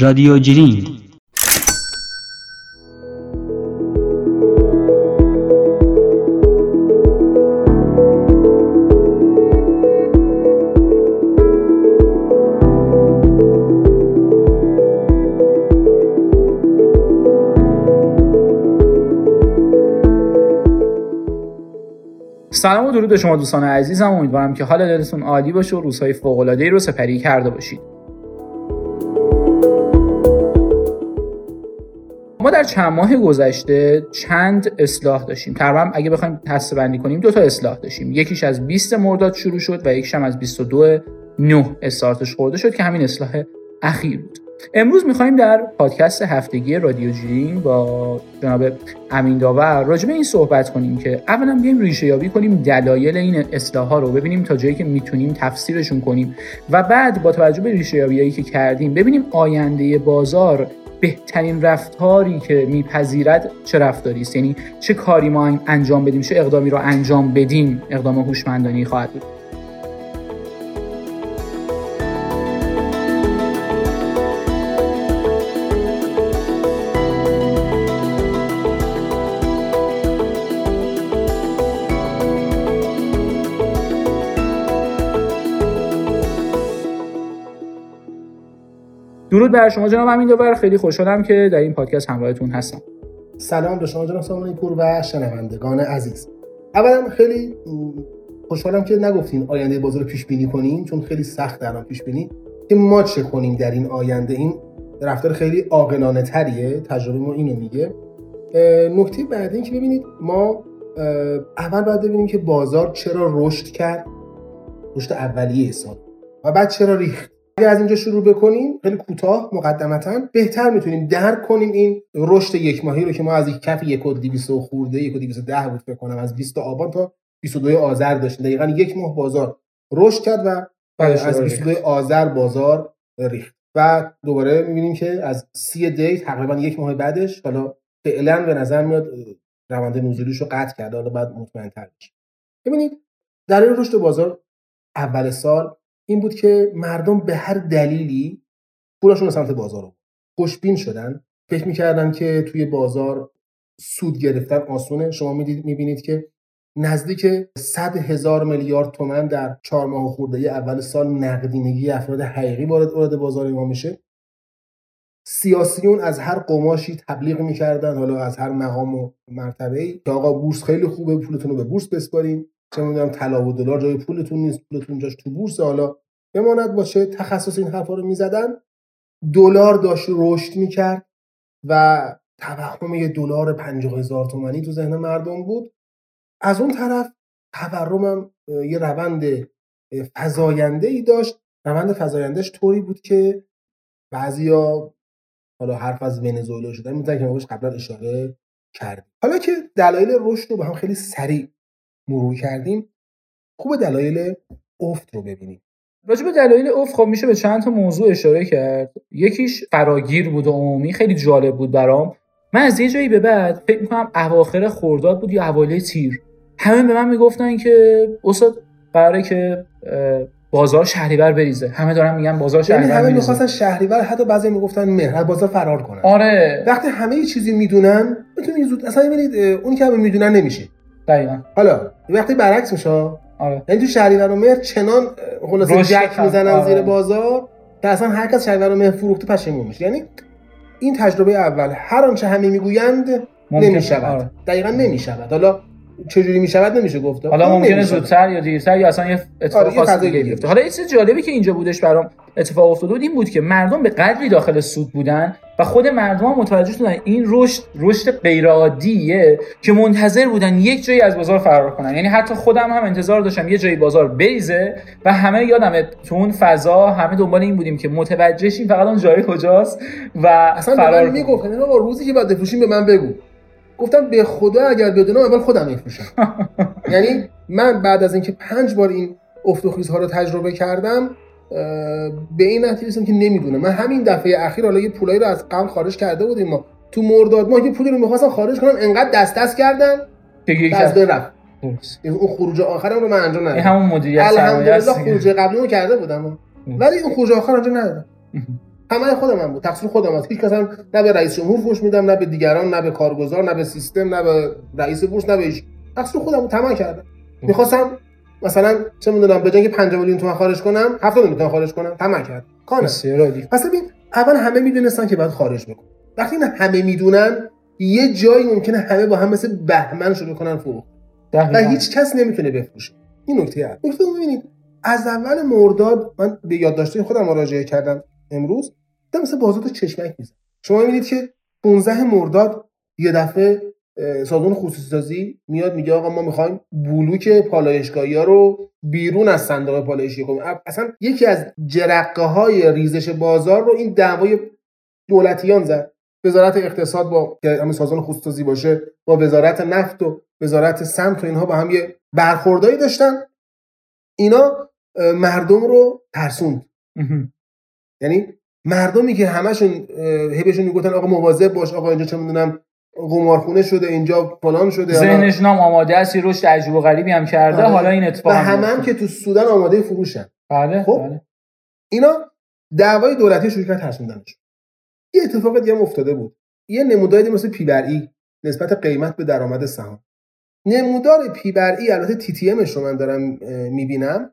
رادیو جرین سلام و درود به شما دوستان عزیزم. امیدوارم که حال دلتون عالی باشه و روزهای فوق العاده رو سپری کرده باشید. چند ماه گذشته چند اصلاح داشتیم؟ تقریبا اگه بخوایم دسته بندی کنیم دو تا اصلاح داشتیم. یکیش از 20 مرداد شروع شد و یکیش هم از 22 نه استارتش خورده شد که همین اصلاح اخیر بود. امروز می‌خوایم در پادکست هفتگی رادیو جین با جناب امین داور راجع به این صحبت کنیم که اولا بیایم ریشه یابی کنیم دلایل این اصلاح ها رو ببینیم تا جایی که می‌تونیم تفسیرشون کنیم و بعد با توجه به ریشه یابی که کردیم ببینیم آینده بازار بهترین رفتاری که میپذیرد چه رفتاری است؟ یعنی چه کاری ما انجام بدیم چه اقدامی رو انجام بدیم؟ اقدام هوشمندانه خواهد بود. درود بر شما جناب امین داور. خیلی خوشحالم که در این پادکست همراهتون هستم. سلام به شما جناب سامانی پور و شنوندگان عزیز. اولا خیلی خوشحالم که نگفتین آینده بازار پیش بینی کنیم چون خیلی سخت الان پیش بینی که ما چه کنیم در این آینده. این رفتار خیلی عاقلانه تریه. تجربه ما اینو میگه. نکته بعدی که ببینید ما اول باید ببینیم که بازار چرا رشد کرد. رشد اولیه سال و بعد چرا ریخت. اگر از اینجا شروع بکنیم خیلی کوتاه مقدمتا بهتر می‌تونیم درک کنیم این رشد یک ماهی رو که ما از یک کف یک و 200 خورده یک و 210 بود فکر کنم از 20 آبان تا 22 آذر داشتیم. دقیقا یک ماه بازار رشد کرد و از 22 آذر بازار ریخت. و دوباره می‌بینیم که از سی دی تقریبا یک ماه بعدش حالا فعلا به نظر میاد روند نزولیش رو قطع کرده. حالا بعد مطمئن تر ببینید در این رشد بازار اول سال این بود که مردم به هر دلیلی پولاشون رو سمت بازار رو خوشبین شدن. فکر می‌کردن که توی بازار سود گرفتن آسونه. شما می‌بینید که نزدیک 100 هزار میلیارد تومن در چهار ماه خورده اول سال نقدینگی افراد حقیقی وارد وارد بازار ما میشه. سیاسیون از هر قماشی تبلیغ می‌کردن. حالا از هر مقام و مرتبه ای که آقا بورس خیلی خوبه پولتون رو به بورس بسپارین. چه می‌دونم طلا و دلار جای پولتون نیست پولتون جاش تو بورس حالا بماند باشه تخصص این حرفا رو می‌زدن. دلار داشت رشد می‌کرد و توهم یه دلار پنجاه هزار تومنی تو ذهن مردم بود. از اون طرف تورمم یه روند فزاینده ای داشت. روند فزایندهش طوری بود که بعضیا حالا حرف از ونزوئلا شدن می‌زنن که ما قبلا اشاره کردیم. حالا که دلایل رشد رو به هم خیلی سریع مرور کردیم خوب دلایل افت رو ببینیم. راجع به دلایل افت خب میشه به چند تا موضوع اشاره کرد. یکیش فراگیر بود و عمومی خیلی جالب بود برام. من از یه جایی به بعد فکر می‌کنم اواخر خرداد بود یا اوایل تیر. همه به من می‌گفتن که استاد قراره که بازار شهریور بریزه. همه دارن میگن بازار یعنی شهریور همه می‌خواستن شهریور حتی بعضی می‌گفتن مهر بازار فرار کنن آره. وقتی همه چیزی می‌دونن می‌تونید زود اصلا ببینید اون که همه می‌دونن نمیشه. دقیقاً حالا وقتی برعکس میشه آره یعنی تو شهریور و مهر چنان خلاصه جک. می‌زنن آره. زیر بازار که اصلا هر کس شهریور و مهر فروخته پشیمون میشه یعنی این تجربه اول هر آنچه همه می‌گویند نمی‌شود آره. دقیقا نمی‌شود حالا چجوری می‌شود نمیشه گفت حالا ممکنه. زودتر یا دیرتر یا اصلا یه اتفاق آره، خاصی دیگه. بیفته. حالا یه چیز جالبی که اینجا بودش برام اتفاق افتاده بود این بود که مردم به قدری داخل سود بودن و خود مردم هم متوجه شدن این رشد رشد غیرعادیه که منتظر بودن یک جایی از بازار فرار کنن. یعنی حتی خودم هم انتظار داشتم یه جایی بازار بریزه و همه یادمه تو اون فضا همه دنبال این بودیم که متوجه شیم فقط اون جای کجاست و اصلا فرار می‌گفت روزی که باید بفروشیم به من بگو. گفتم به خدا اگر بدونم اول خودم میفروشم یعنی من بعد از اینکه پنج بار این افت و خیزها رو تجربه کردم به این نتیجه رسیدم که نمی‌دونم. من همین دفعه اخیر حالا یه پولایی رو از قبل خارج کرده بودیم. ما تو مرداد ما یه پولی رو می‌خواستم خارج کنم انقدر دست دست یک دست رفت. اون خروج آخرم رو من انجام ندادم. همون مدیریت الحمدلله. خروج قبلی رو کرده بودم. ولی اون خروج آخر انجام ندادم. همه خودم هم بود. تقصیر خودم است. هیچ کس هم نه به رئیس جمهور فوش میدم نه به دیگران نه به کارگزار نه به سیستم نه به رئیس بورس نه به هیچ. تقصیر خودم بود. تمام کردم. می‌خواستم مثلا چه می‌دونم به جای 5 میلیون تومان خارج کنم 70 میلیون تومان خارج کنم. تمام کرد کانه پس ببین اول همه می‌دونستن که باید خارج بکن وقتی نه همه می‌دونن یه جایی ممکنه همه با هم مثل بهمن شروع کنن فروخت و هیچ کس نمی‌تونه بفروشه. این نکته هست نکته ببینید از اول مرداد من به یادداشت خودم مراجعه کردم امروز. دیدم مثل بازار چشمک میزن شما می‌بینید که 15 مرداد یه دفعه سازمان خصوصی سازی میاد میگه آقا ما می‌خوایم بلوک پالایشگاهی ها رو بیرون از صندوق پالایشی کنیم. اصلا یکی از جرقه های ریزش بازار رو این دعوای دولتیان زد. وزارت اقتصاد با که همین سازمان خصوصی باشه با وزارت نفت و وزارت سمت و اینها با هم یه برخوردایی داشتن. اینا مردم رو ترسوند. یعنی مردمی که همشون هبشون می‌گفتن آقا مواظب باش آقا اینجا چه می‌دونم قمارخونه شده اینجا فلان شده ذهنش نام آماده است رشد عجیب و غریبی هم کرده آره. حالا این اتفاق و هم که تو سودان آماده فروشن. بله خب؟ بله. اینا دعوای دولتی کرد ترسوندنش یه اتفاق دیگه هم افتاده بود. یه نموداری مثل پی بر ای نسبت قیمت به درآمد سهام. نمودار پی بر ای البته تی تی امش رو من دارم می‌بینم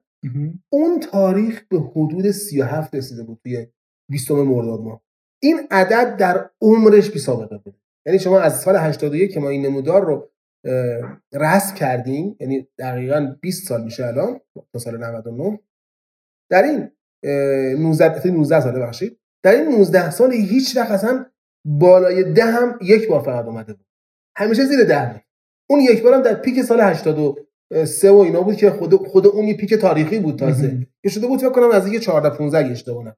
اون تاریخ به حدود 37 رسیده بود توی 20 مرداد ماه. این عدد در عمرش بی سابقه بود. یعنی شما از سال 81 که ما این نمودار رو رسم کردیم یعنی دقیقا 20 سال میشه الان تا سال 99 در این 19 19 ساله بخشید در این 19 سال هیچ وقت اصلا بالای ده هم یک بار فقط اومده بود. همیشه زیر ده بود. اون یک بارم در پیک سال 83 و اینا بود که خود خود اون پیک تاریخی بود تازه. که شده بود فکر کنم از یه 14 15 اشتباه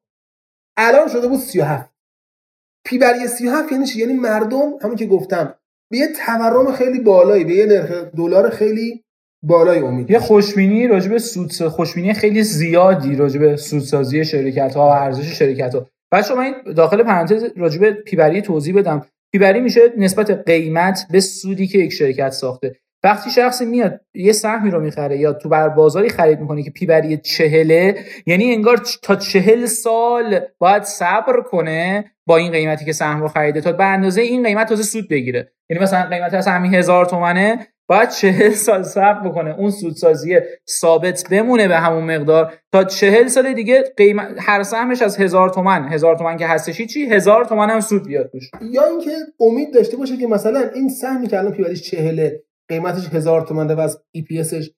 الان شده بود 37 پی بر 37 یعنی چی؟ یعنی مردم همون که گفتم به یه تورم خیلی بالایی به یه نرخ دلار خیلی بالای امید یه خوشبینی راجع به سود خوشبینی خیلی زیادی راجع به سودسازی شرکت ها و ارزش شرکت ها شما این داخل پرانتز راجع به پیبری توضیح بدم. پیبری میشه نسبت قیمت به سودی که یک شرکت ساخته. وقتی شخصی میاد یه سهمی رو می‌خره یا تو بر بازاری خرید می‌کنه که پیبری چهله یعنی انگار تا چهل سال باید صبر کنه با این قیمتی که سهم رو خریده تا به اندازه این قیمت تازه سود بگیره. یعنی مثلا قیمت سهمی هزار تومنه باید چهل سال صبر بکنه. اون سودسازی ثابت بمونه به همون مقدار. تا چهل سال دیگه قیمت هر سهمش از هزار تومن. هزار تومن که هستشی چی هزار تومن هم سود بیاد توش. یا اینکه امید داشته باشه که مثلا این سهمی که الان P بر E ش چهله قیمتش هزار تومنه و از EPS ش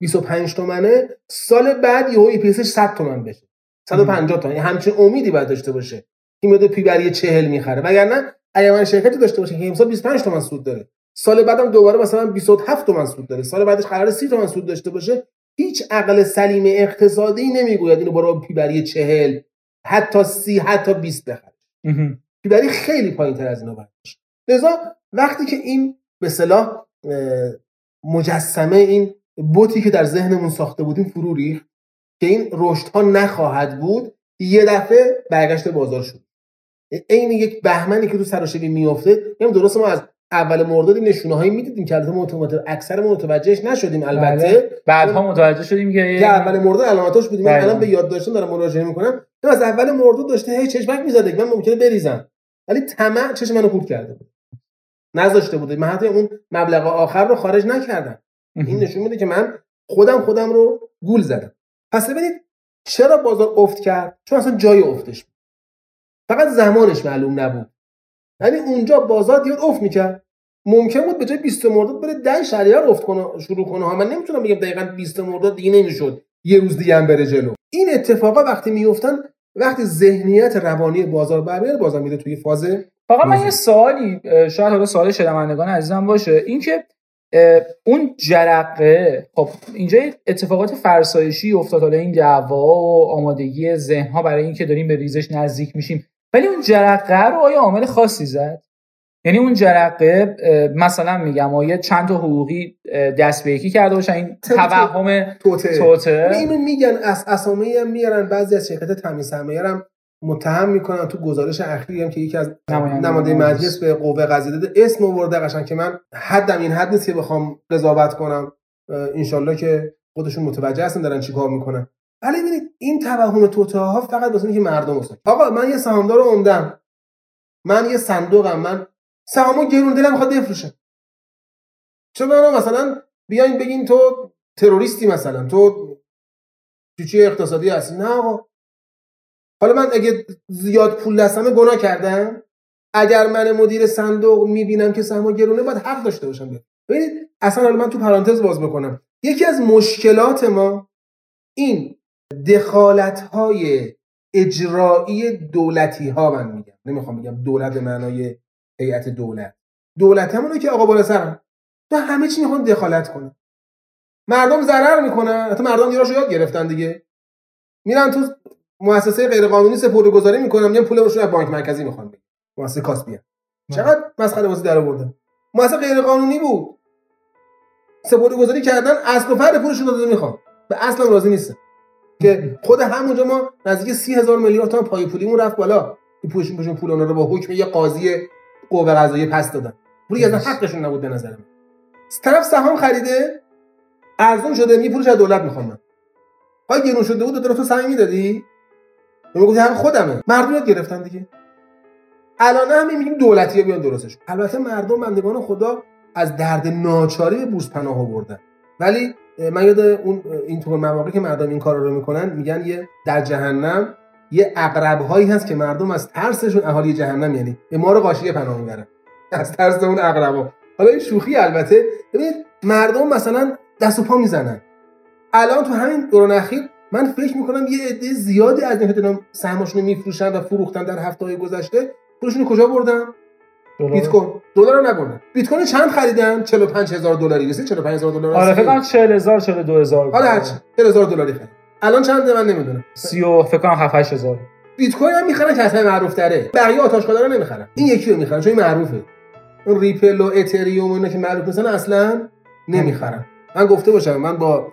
25 تومنه. سال بعد یهو EPS ش 100 تومن بشه. 150 تومن. یعنی همچین امیدی باید داشته باشه. این مدل P بر E 40 می‌خره. وگرنه اگر من شرکتی داشته باشه که امسال 25 تومن سود داره. سال بعدم دوباره مثلا 27 تومن سود داره. سال بعدش قرار 30 تومن سود داشته باشه. هیچ عقل سلیم اقتصادی نمی‌گوید اینو برای پی بری 40 حتی 30 حتی 20 بخره. پی بری خیلی پایینتر از اینا باید لذا وقتی که این به صلاح مجسمه این بوتی که در ذهنمون ساخته بودیم فرو ریخت که این رشد ها نخواهد بود یه دفعه برگشت بازار شد. عین یک بهمنی که تو سراشبی میفته یعنی درست ما از اول مرداد نشونه هایی می‌دیدیم که البته متوجه اکثر متوجهش نشدیم البته. بله. بعدها متوجه شدیم که که اول مرداد علامتاش بودیم. من الان به یاد داشتم دارم مراجعه می‌کنم. از اول مرداد داشته هی چشمک می‌زده من ممکنه بریزم. ولی طمع چشم منو خورد کرده بود. نذاشته بوده. من حتی اون مبلغ آخر رو خارج نکردم. این نشون میده که من خودم خودم رو گول زدم. پس ببینید چرا بازار افت کرد؟ چون اصلا جای افتش بود. فقط زمانش معلوم نبود. یعنی اونجا بازار دیگه افت می‌کرد. ممکن بود به جای 20 مرداد بره 10 شهریور افت کنه شروع کنه. ها من نمی‌تونم بگم دقیقا 20 مرداد دیگه نمی‌شد. یه روز دیگه هم بره جلو. این اتفاقا وقتی میفتن وقتی ذهنیت روانی بازار برمیاد بازار میره توی فاز فقط من یه سوالی شاید حالا سوال شنوندگان عزیزم باشه. اینکه اون جرقه خب اینجا اتفاقات فرسایشی افتاد حالا این دعوا و آمادگی ذهن ها برای اینکه داریم به ریزش نزدیک میشیم. ولی اون جرقه رو آیا عامل خاصی زد؟ یعنی اون جرقه مثلا میگم آیا چند تا حقوقی دست به یکی کرده باشن؟ این توهم توته, توته. اینو میگن از اسامی هم میارن بعضی از شرکت سرمایه هم متهم می‌کنن تو گزارش اخیری هم که یکی از نماینده مجلس. به قوه قضاییه داده اسم آورده قشنگ که من حدم این حد نیست که بخوام قضاوت کنم. انشالله که خودشون متوجه هستن دارن چیکار می‌کنن. ولی ببینید این توهم توته ها فقط واسه اینکه مردم هستن آقا من یه سهامدار عمدم من یه صندوقم. من سهامو گرون دلم می‌خواد بفروشه. چرا مثلا بیاین بگین تو تروریستی مثلا. تو چی اقتصادی هستی؟ نه آقا. حالا من اگه زیاد پول دستمه گناه کردم. اگر من مدیر صندوق می‌بینم که سهمو گرونه باید حق داشته باشم ببینید اصلا حالا من تو پرانتز باز بکنم. یکی از مشکلات ما این دخالت های اجرایی دولتی ها من میگم. نمی‌خوام بگم دولت به معنای هیئت دولت. دولت همونه که آقا بالا سرم تو همه چی می‌خوان دخالت کنه مردم ضرر می‌کنن. حتی مردم دیراشو یاد گرفتن دیگه. میرن تو مؤسسه غیرقانونی سپرده گذاری می‌کنن میگن پولشون از بانک مرکزی می‌خوان بگیرن مؤسسه کاسپی چقدر مسخره بازی در آوردن؟ مؤسسه غیرقانونی بود. سپرده گذاری کردن اصل و فرد پولشون داده می‌خوان. به اصلا راضی نیستن. که خود همونجا ما نزدیک سی هزار میلیارد تومان پای پولیمون رفت بالا. این پولشون پولشون پول رو با حکم یه قاضی قوه قضاییه پس دادن. پولی از حقشون نبود به نظر من. طرف سهام خریده ارزون شده می پولش از دولت می‌خوام من گرون شده بود دو تو سهمی می‌دادی؟ می‌گفتی هم خودمه. مردم گرفتن دیگه. الان هم میگیم دولتی بیان درستش. البته مردم بندگان خدا از درد ناچاری بورس پناه آوردن. ولی من یاد اون اینطور مواقعی که مردم این کارا رو می‌کنن میگن یه در جهنم یه عقرب هایی هست که مردم از ترسشون اهالی جهنم یعنی به ما رو قاشیه پناه می‌برن. از ترس اون عقربا حالا این شوخی البته ببینید مردم مثلا دست و پا می‌زنن. الان تو همین دوران اخیر من فکر می‌کنم یه عده زیادی از اینکه دارن سهمشون میفروشن و فروختن در هفته های گذشته پولشون کجا بردن؟ بیت کوین. دلار رو نبردن. بیت کوین چند خریدن؟ 45000 دلاری. رسید 45000 دلار آره فکر کنم 40000 42000 حالا هرچی. 40000 دلاری خرید. الان چنده؟ من نمی‌دونم. 30 فکر کنم 7 8000 بیت کوین هم می‌خرن که اصلا معروف تره بقیه آتش رو نمی‌خرن. این یکی رو می‌خرن چون این معروفه. اون ریپل و اتریوم اینا که معروف نیستن اصلا نمی‌خرن. من گفته باشم من با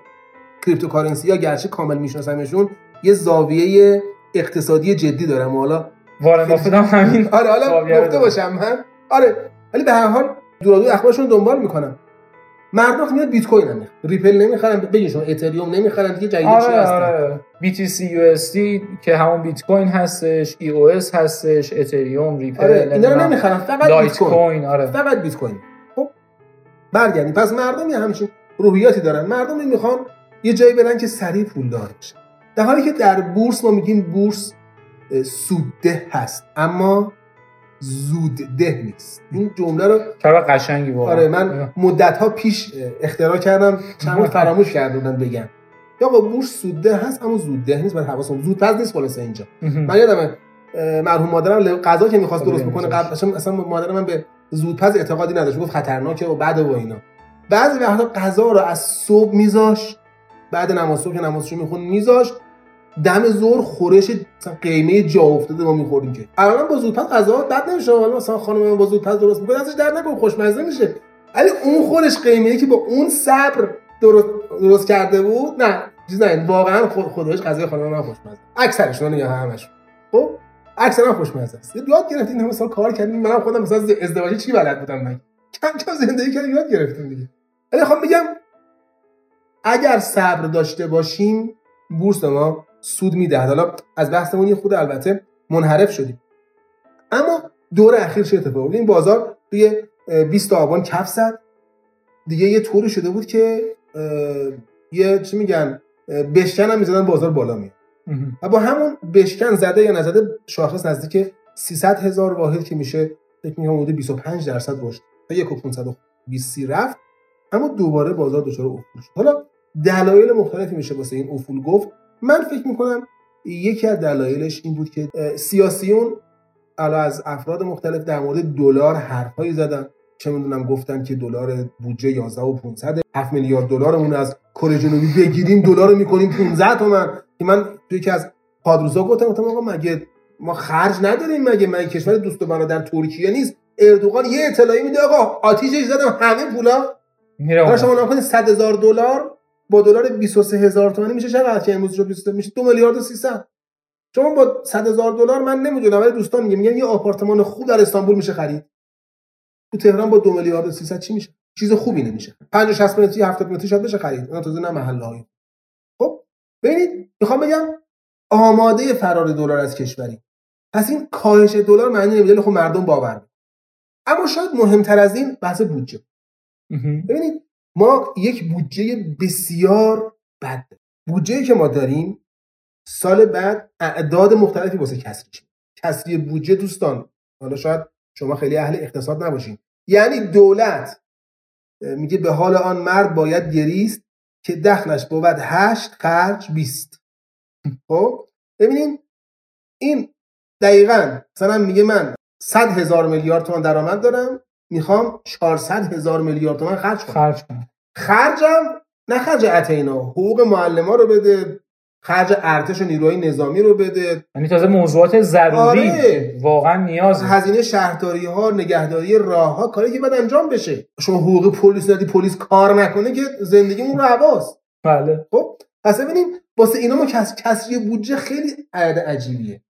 cryptocurrency یا گرچه کامل میشناسمشون یه زاویه اقتصادی جدی دارم و حالا وارن بافت هم همین آره حالا گفته باشم من. آره ولی به هر حال دورادور اخبارشون دنبال می‌کنم. مردم میاد بیت کوین هم ریپل نمی‌خرن بگین شما اتریوم نمی‌خرن دیگه جدید آره چی هستن؟ آره. BTC USD که همون بیت کوین هستش EOS هستش اتریوم ریپل آره اینا رو نمی‌خرن فقط بیت کوین آره. فقط بیت کوین خب برگردیم. پس مردم یه همچین روحیاتی دارن. مردم می‌خوان یه جایی برن که سریع پولدار بشن در حالی که در بورس ما میگیم بورس سودده هست اما زودده نیست. این جمله رو کار قشنگی واقعا؟ آره من مدت ها پیش اختراع کردم چند فراموش کرده بودن بگم یا آقا بورس سودده هست اما زودده نیست بعد حواسم زود پس نیست خلاص اینجا. من یادم مرحوم مادرم غذا که می‌خواست درست بکنه قبل اصلا مادر من به زودپز اعتقادی نداشت گفت خطرناکه و بعد و اینا. بعضی وقتا غذا رو از صبح میذاشت بعد نماز صبح که نمازشو میخون میذاشت دم زور خورش قیمه جا افتاده ما می‌خوریم که الان با زودپز غذا بد نمیشه. ولی مثلا خانم با زودپز درست می‌کنه ازش در نکن خوشمزه میشه. ولی اون خورش قیمه که با اون صبر درست, درست کرده بود نه چیز نه واقعا خودش غذای خانم من خوشمزه. اکثرشون یا همش. خب؟ اکثرا خوشمزه است. یاد گرفتین هم مثلا کار کردیم منم خودم مثلا ازدواجی چی بلد بودم؟ من کم کم زندگی کردیم یاد گرفتیم دیگه. ولی خب میگم اگر صبر داشته باشیم بورس ما سود میده حالا از بحثمون یه خود البته منحرف شدیم. اما دور اخیر چه اتفاقی این بازار توی 20 آبان کف زد. دیگه یه طوری شده بود که یه چی میگن بشکن هم می‌زدن بازار بالا میاد و با همون بشکن زده یا نزده شاخص نزدیک 300 هزار واحد که میشه فکر می‌کنم حدود 25 درصد رشد. تا 1520 رفت. اما دوباره بازار دچار افول شد. حالا دلایل مختلفی میشه واسه این افول گفت. من فکر می‌کنم یکی از دلایلش این بود که سیاسیون علا از افراد مختلف در مورد دلار حرفایی زدن. چه می‌دونم گفتن که دلار بودجه 11 و 500 7 میلیارد دلارمون از کره جنوبی بگیریم دلار رو می‌کنیم 15 تومن. که من توی یکی از پادروزا گفتم گفتم آقا مگه ما خرج نداریم مگه؟ مگه کشور دوست و برادر ترکیه نیست؟ اردوغان یه اطلاعی میده آقا آتیشش زدم همه پولا؟ میره شما نکنید 100 هزار دلار؟ با دلار 23 هزار تومانی میشه چقدر؟ که امروز رو میشه 2 میلیارد و 300 شما با 100 هزار دلار من نمی‌دونم ولی دوستان میگه میگن یه آپارتمان خوب در استانبول میشه خرید. تو تهران با 2 میلیارد و 300 چی میشه؟ چیز خوبی نمیشه. 50 60 متری 70 متری شاید بشه خرید. اون تازه نه محله های خب ببینید می‌خوام بگم آماده فرار دلار از کشوری. پس این کاهش دلار معنی نمیده خب مردم باور اما شاید مهمتر از این بحث بودجه. ببینید ما یک بودجه بسیار بد بودجه که ما داریم سال بعد اعداد مختلفی واسه کسری کسری بودجه دوستان حالا شاید شما خیلی اهل اقتصاد نباشین. یعنی دولت میگه به حال آن مرد باید گریست که دخلش بود هشت خرج بیست. خب؟ ببینین این دقیقا مثلا میگه من صد هزار میلیارد تومان درآمد دارم. می‌خوام 400 هزار میلیارد تومان خرج کنم. خرج کنم. خرجم نه خرج اتینا حقوق معلم رو بده خرج ارتش و نیروهای نظامی رو بده. یعنی تازه موضوعات ضروری آره. واقعا نیاز هزینه شهرداری ها نگهداری راه ها کاری که باید انجام بشه. شما حقوق پلیس ندی پلیس کار نکنه که زندگیمون رو حواس بله. خب پس ببینیم واسه اینا ما کس... کسری بودجه خیلی عدد عجیبیه.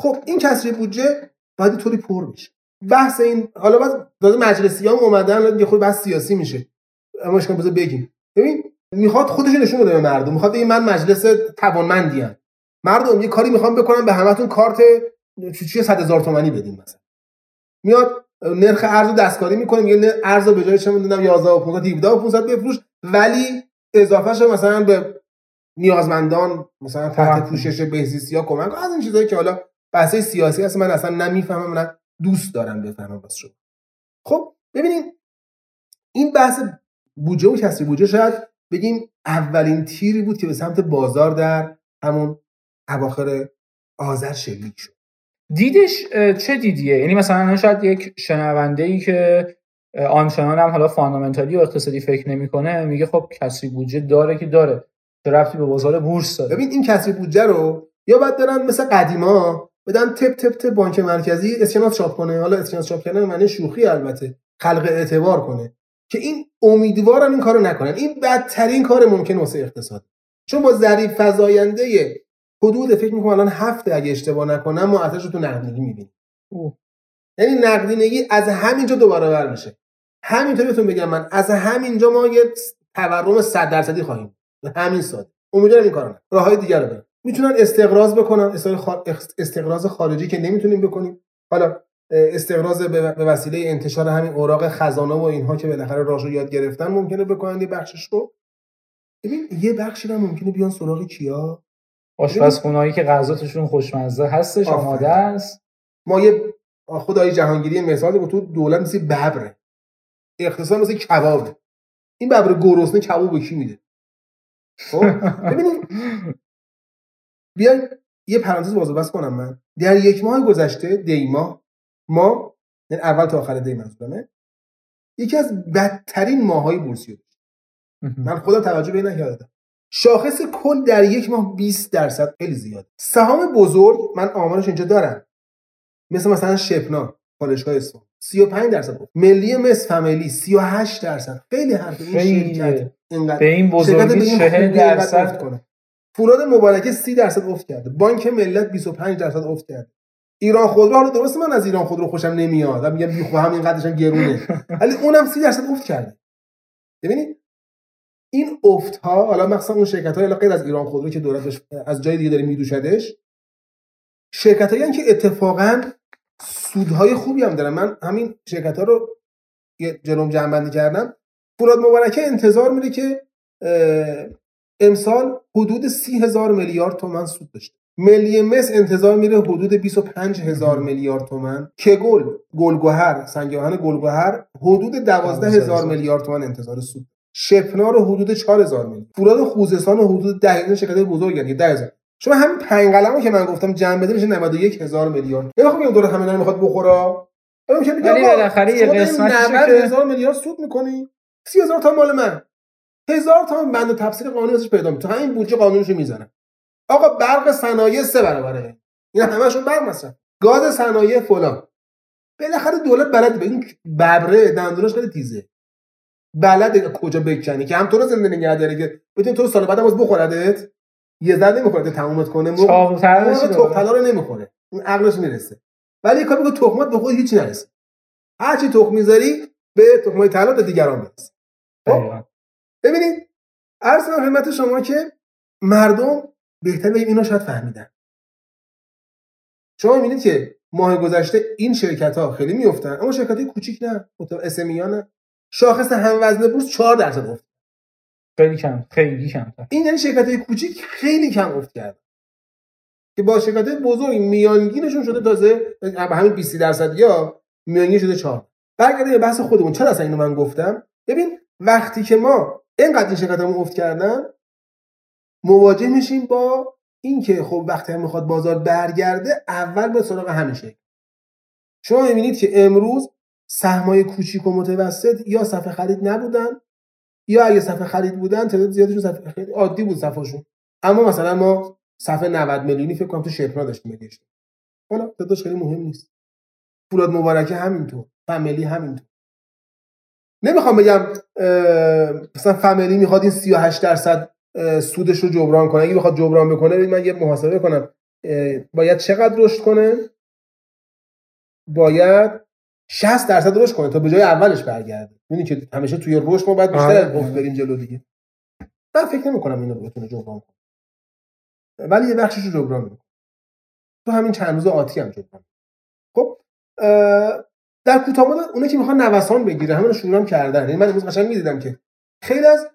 خب این کسری بودجه باید طوری پر بشه. بحث این حالا باز داده مجلسی هم اومدن یه خود بحث سیاسی میشه. اما اشکال بذار بگیم. ببین می‌خواد خودش نشون بده به مردم. می‌خواد بگه من مجلس توانمندیم مردم یه کاری می‌خوام بکنم به همتون کارت چی 100 هزار تومانی بدیم مثلا. میاد نرخ ارز دستکاری می‌کنه میگه ارز به جای چه می‌دونم 11 و 15 17 و 500 بفروش. ولی اضافه شده مثلا به نیازمندان مثلا تحت پوشش بهزیستی ها کمک از این چیزایی که حالا بحث سیاسی هست من اصلا نمی‌فهمم من دوست دارم بفهمم بس شد خب ببینید این بحث بودجه و کسری بودجه شاید بگیم اولین تیری بود که به سمت بازار در همون اواخر آذر شلیک شد. دیدش چه دیدیه؟ یعنی مثلا شاید یک شنونده ای که آنچنان هم حالا فاندامنتالی و اقتصادی فکر نمی‌کنه میگه خب کسری بودجه داره که داره چه رفتی به بازار بورس داره؟ ببین این کسری بودجه رو یا باید دارن مثل قدیما بدن تپ تپ تپ بانک مرکزی اسکناس چاپ کنه. حالا اسکناس چاپ کردن معنی شوخی البته. خلق اعتبار کنه. که این امیدوارم این کارو نکنن. این بدترین کار ممکن واسه اقتصاد. چون با ظریف فزاینده حدود فکر می‌کنم الان هفته اگه اشتباه نکنم ما رو تو نقدینگی می‌بینیم. یعنی نقدینگی از همینجا دوباره بر میشه. همینطوری بهتون بگم من از همینجا ما یه تورم 100 درصدی خواهیم. همین ساده. امیدوارم این کارو راههای دیگر رو برن می‌تونن استقراض بکنن. استقراض خارجی که نمی‌تونیم بکنیم. حالا استقراض به وسیله انتشار همین اوراق خزانه و اینها که بالاخره راهشو یاد گرفتن ممکنه بکنن یه بخشش رو. ببین یه بخشی رو ممکنه بیان سراغ کیا؟ آشپزخونه‌ای که غذاتشون خوشمزه هستش آماده است. ما یه خدای جهانگیری مثال بود تو دولت مثل ببره. اقتصاد مثل کبابه. این ببر گرسنه کباب کی میده؟ خب؟ ببینید بیاین یه پرانتز باز بس کنم من. در یک ماه گذشته دی ماه ما یعنی اول تا آخر دی منظورمه یکی از بدترین ماهای بورسی بود من خدا توجه به نکردم. شاخص کل در یک ماه 20 درصد خیلی زیاد. سهام بزرگ من آمارش اینجا دارم. مثل مثلا شپنا پالشگاه اصفهان. 35 درصد. بود ملی مس فامیلی 38 درصد. خیلی حرف این شرکت اینقدر به این بزرگی 40 درصد کنه. فولاد مبارکه 30 درصد افت کرده. بانک ملت 25 درصد افت کرده. ایران خودرو حالا درسته من از ایران خودرو خوشم نمیاد. میگم بی همین قدرش هم گرونه. ولی اونم 30 درصد افت کرده. ببینید این افت ها حالا مثلا اون شرکت های غیر از ایران خودرو که دولتش از جای دیگه داره میدوشدش. شرکت هایی که اتفاقا سودهای خوبی هم دارن. من همین شرکت ها رو یه جلوم جمع کردم. فولاد مبارکه انتظار میره که امسال حدود سی هزار میلیارد تومن سود داشته. ملی مس انتظار میره حدود 25 هزار میلیارد تومن که گل؟ گلگهر سنگاهن گلگهر حدود 12 هزار میلیارد تومن انتظار سود شپنا رو حدود 4 هزار میلیارد. فولاد خوزستان حدود 10 هزار. شرکت بزرگ یعنی 10 هزار. شما همین پنج قلمو که من گفتم جمع بده میشه 91 هزار میلیارد. یا خب دور همین می‌خواد بخوره. ولی بالاخره یه قسمتش 90 هزار میلیارد سود می‌کنی. 30 هزار تا مال من. هزار تا بند تفسیر قانونی ازش پیدا تو همین بودجه قانونشو می‌زنن آقا برق صنایع سه برابره. اینا همشون برق مثلا. گاز صنایع فلان. بالاخره دولت بلد به این ببره دندونش خیلی تیزه. بلد کجا بکنی. که هم تو رو زنده نگه داره که بتونی تو سال بعدم باز بخوردت. یه ذره نمی‌خوره تمومت کنه. موقع تخم رو نمی‌خوره. اون عقلش می‌رسه. ولی کار میگه تخمات به خود هیچ نرسه. هر چی تخم می‌ذاری به تخمای طلا دیگران برسه خب؟ ببینید عرض خدمت شما که مردم بهتر بگیم اینا شاید فهمیدن. شما می‌بینید که ماه گذشته این شرکت ها خیلی میفتن اما شرکت های کوچیک نه اسمی نه. شاخص هم وزن بورس 4 درصد افت. خیلی کم خیلی کم. این یعنی شرکت های کوچیک خیلی کم افت کرد که با شرکت بزرگ میانگینشون شده تازه به همین 20 درصد یا میانگین شده 4 برگردیم به بحث خودمون. چرا اصلا اینو من گفتم؟ ببین وقتی که ما اینقدر این شرکت افت کردن مواجه میشیم با اینکه خب وقتی هم می‌خواد بازار برگرده اول به سراغ همیشه شما می‌بینید که امروز سهمای کوچیک و متوسط یا صفحه خرید نبودن یا اگه صفحه خرید بودن تعداد زیادشون صفحه خرید عادی بود صفحهشون. اما مثلا ما صفحه 90 میلیونی فکر کنم تو شپنا داشتیم میگشتیم حالا تعدادش خیلی مهم نیست. فولاد مبارکه همینطور. فامیلی همینطور. نمی‌خوام بگم مثلا فامیلی می‌خواد این 38 درصد سودش رو جبران کنه. اگه بخواد جبران بکنه من یه محاسبه کنم باید چقدر رشد کنه؟ باید 60 درصد رشد کنه تا به جای اولش برگرده. می‌دونی که همیشه توی رشد ما باید بیشتر از. افت بریم جلو دیگه. من فکر نمی کنم اینو بتونه جبران کنه. ولی یه بخشش رو جبران می‌کنه. تو همین چند روز آتی هم جبران خب در کوتاه مدت اونایی که می‌خوان نوسان بگیره همین شروع هم کردن. یعنی من امروز قشنگ می‌دیدم که خیلی از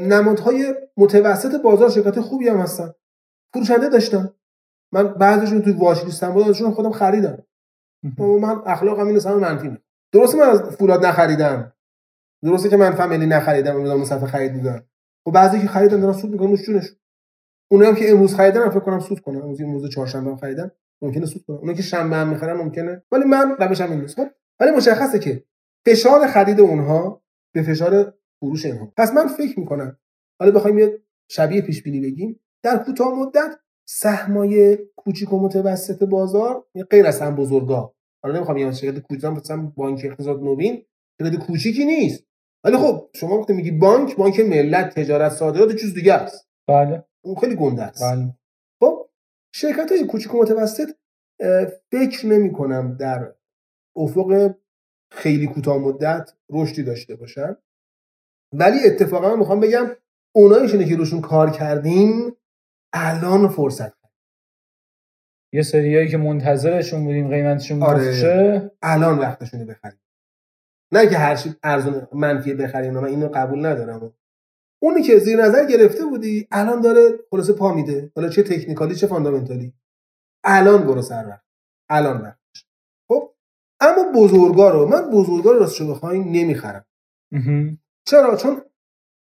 نمادهای متوسط بازار شرکت خوبی هم هستن. فروشنده داشتن من بعضیشون توی واچ لیستم بود ازشون خودم خریدم. من اخلاقم اینه سم منفی درسته من از فولاد نخریدم. درسته که من فامیلی نخریدم امروز صفحه خرید بودم و بعضی که خریدن دارن سود می‌کنن جونش اونایی هم که امروز خریدن فکر کنم سود کنن. امروز امروز چهارشنبه خریدن. ممکنه سود کنن اونایی که شنبه هم می‌خرن ممکنه. ولی من روشم این نیست. خب ولی مشخصه که فشار خرید اونها به فشار فروش اینها. پس من فکر می‌کنم حالا بخوایم یه شبیه پیش بینی بگیم در کوتاه مدت سهمای کوچیک و متوسط بازار غیر از هم بزرگا. حالا نمی‌خوام یه شرکت کوچیک مثلا بانک اقتصاد نوین شرکت کوچیکی نیست. ولی خب شما وقتی میگی بانک بانک ملت تجارت صادرات چیز دیگه است. بله. اون خیلی گنده است. بله. شرکت های کوچیک و متوسط فکر نمی کنم در افق خیلی کوتاه مدت رشدی داشته باشن. ولی اتفاقا من می‌خوام بگم اونایشونه که روشون کار کردیم الان فرصت. یه سریایی که منتظرشون بودیم قیمتشون آره. الان وقتشونه بخریم. نه که هر چی ارزون منفی بخریم من اینو قبول ندارم. اونی که زیر نظر گرفته بودی الان داره خلاصه پا میده. حالا چه تکنیکالی چه فاندامنتالی. الان برو سر وقت الان وقتش خب؟ اما بزرگا رو من بزرگا رو راستش بخواین نمی‌خرم. چرا؟ چون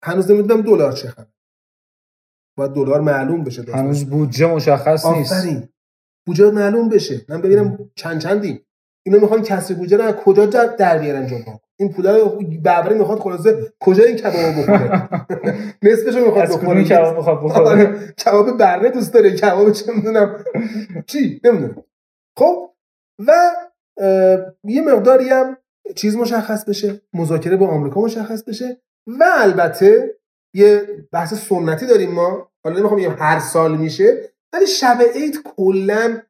هنوز نمی‌دونم دلار چه خبر باید دلار معلوم بشه هنوز بودجه مشخص نیست. آفرین. بودجه معلوم بشه. من ببینم چند چندیم. اینا می‌خوان کسری بودجه رو کجا در بیارن جبران این پولا رو ببری می‌خواد خلاصه کجا این کباب بخوره؟ نصفش رو می‌خواد بخوره. کباب می‌خواد بخوره؟ آره، کباب برنه دوست داره کباب چه می‌دونم. چی؟ نمی‌دونم. خب و یه مقداری هم چیز مشخص بشه مذاکره با آمریکا مشخص بشه و البته یه بحث سنتی داریم ما. حالا نمی‌خوام بگم هر سال میشه ولی شب عید کلا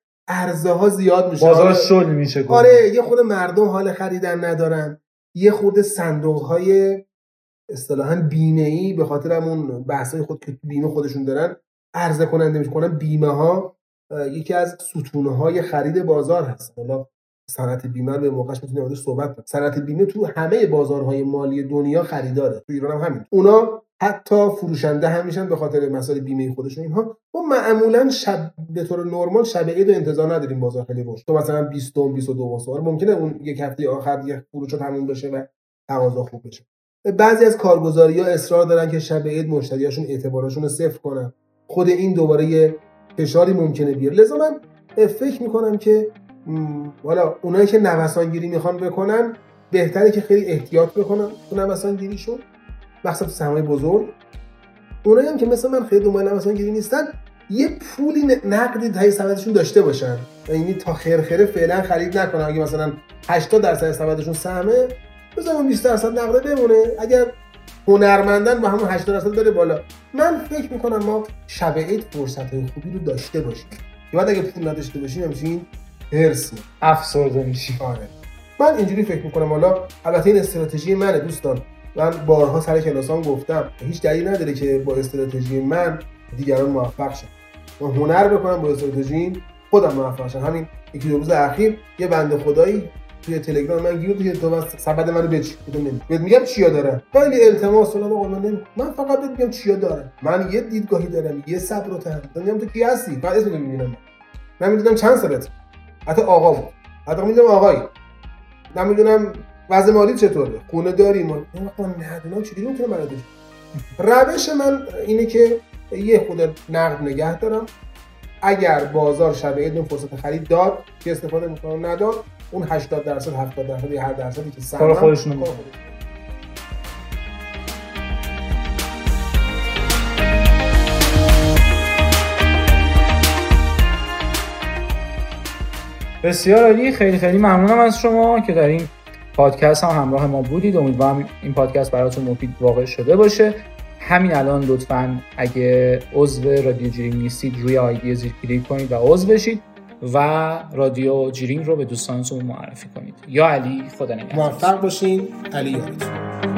ها زیاد میشه. بازار شل میشه آره یه خود مردم حال خریدن ندارن. یه خود صندوق های اصطلاحا بیمه ای به خاطر همون بحث های خود که بیمه خودشون دارن عرضه کننده میشه. کنن بیمه ها یکی از ستونه های خرید بازار هست. حالا صنعت بیمه به موقعش می‌تونیم صحبت کنیم. صنعت بیمه تو همه بازارهای مالی دنیا خریداره. تو ایران هم همین اونا حتی فروشنده هم میشن به خاطر مسائل بیمه خودشون اینها ما معمولا شب به طور نرمال شب عید انتظار نداریم بازار خیلی رشد. تو مثلا 20 و 22 سال ممکنه اون یک هفته آخر یک فروش تموم بشه و تقاضا خوب بشه. بعضی از کارگزاری ها اصرار دارن که شب عید مشتریاشون اعتبارشون رو صفر کنن. خود این دوباره یه فشاری ممکنه بیاره. لذا من فکر می‌کنم که حالا اونایی که نوسان گیری می‌خوان بکنن بهتره که خیلی احتیاط بکنن تو نوسان گیریشون مخصوصا تو سرمایه بزرگ. اونایی هم که مثل من خیلی دنبال نوسان گیری نیستن یه پولی نقدی تای سمتشون داشته باشن. یعنی تا خیر فعلا خرید نکنن. اگه مثلا 80 درصد سمتشون سهمه بذارم 20 درصد نقده بمونه. اگر هنرمندن با همون 80 درصد داره بالا. من فکر می‌کنم ما شب عید فرصت خوبی رو داشته باشیم. یا بعد اگه پول نداشته باشیم همچین هرس افسرده میشی آره. من اینجوری فکر می‌کنم. حالا البته این استراتژی منه دوستان. من بارها سر کلاسام گفتم هیچ دلیل نداره که با استراتژی من دیگران موفق شن. من هنر بکنم با استراتژی خودم موفق شم همین یکی دو روز اخیر یه بنده خدایی توی تلگرام من گیر که تو سبد منو بچی بهت میگم چیا داره خیلی التماس فلان آقا من من فقط بهت میگم چیا داره من یه دیدگاهی دارم یه صبر و تحمل تو کی هستی؟ بعد اسم می‌بینم. من می‌دونم چند سالت حتی آقا بود. حتی می‌دونم آقایی. نمی‌دونم وضع مالی چطوره؟ خونه داری ما نه چجوری می‌تونم برات روش من اینه که یه خود نقد نگه دارم. اگر بازار شب عید فرصت خرید داد که استفاده می‌کنم نداد اون 80 درصد 70 درصد یا هر درصدی که سهم خودشون بسیار عالی خیلی خیلی ممنونم از شما که در این پادکست هم همراه ما بودید. امیدوارم این پادکست براتون مفید واقع شده باشه. همین الان لطفا اگه عضو رادیو جیرینگ نیستید روی آیدی زیر کلیک کنید و عضو بشید و رادیو جیرینگ رو به دوستانتون معرفی کنید. یا علی خدا نگهدار. موفق باشین. علی یارتون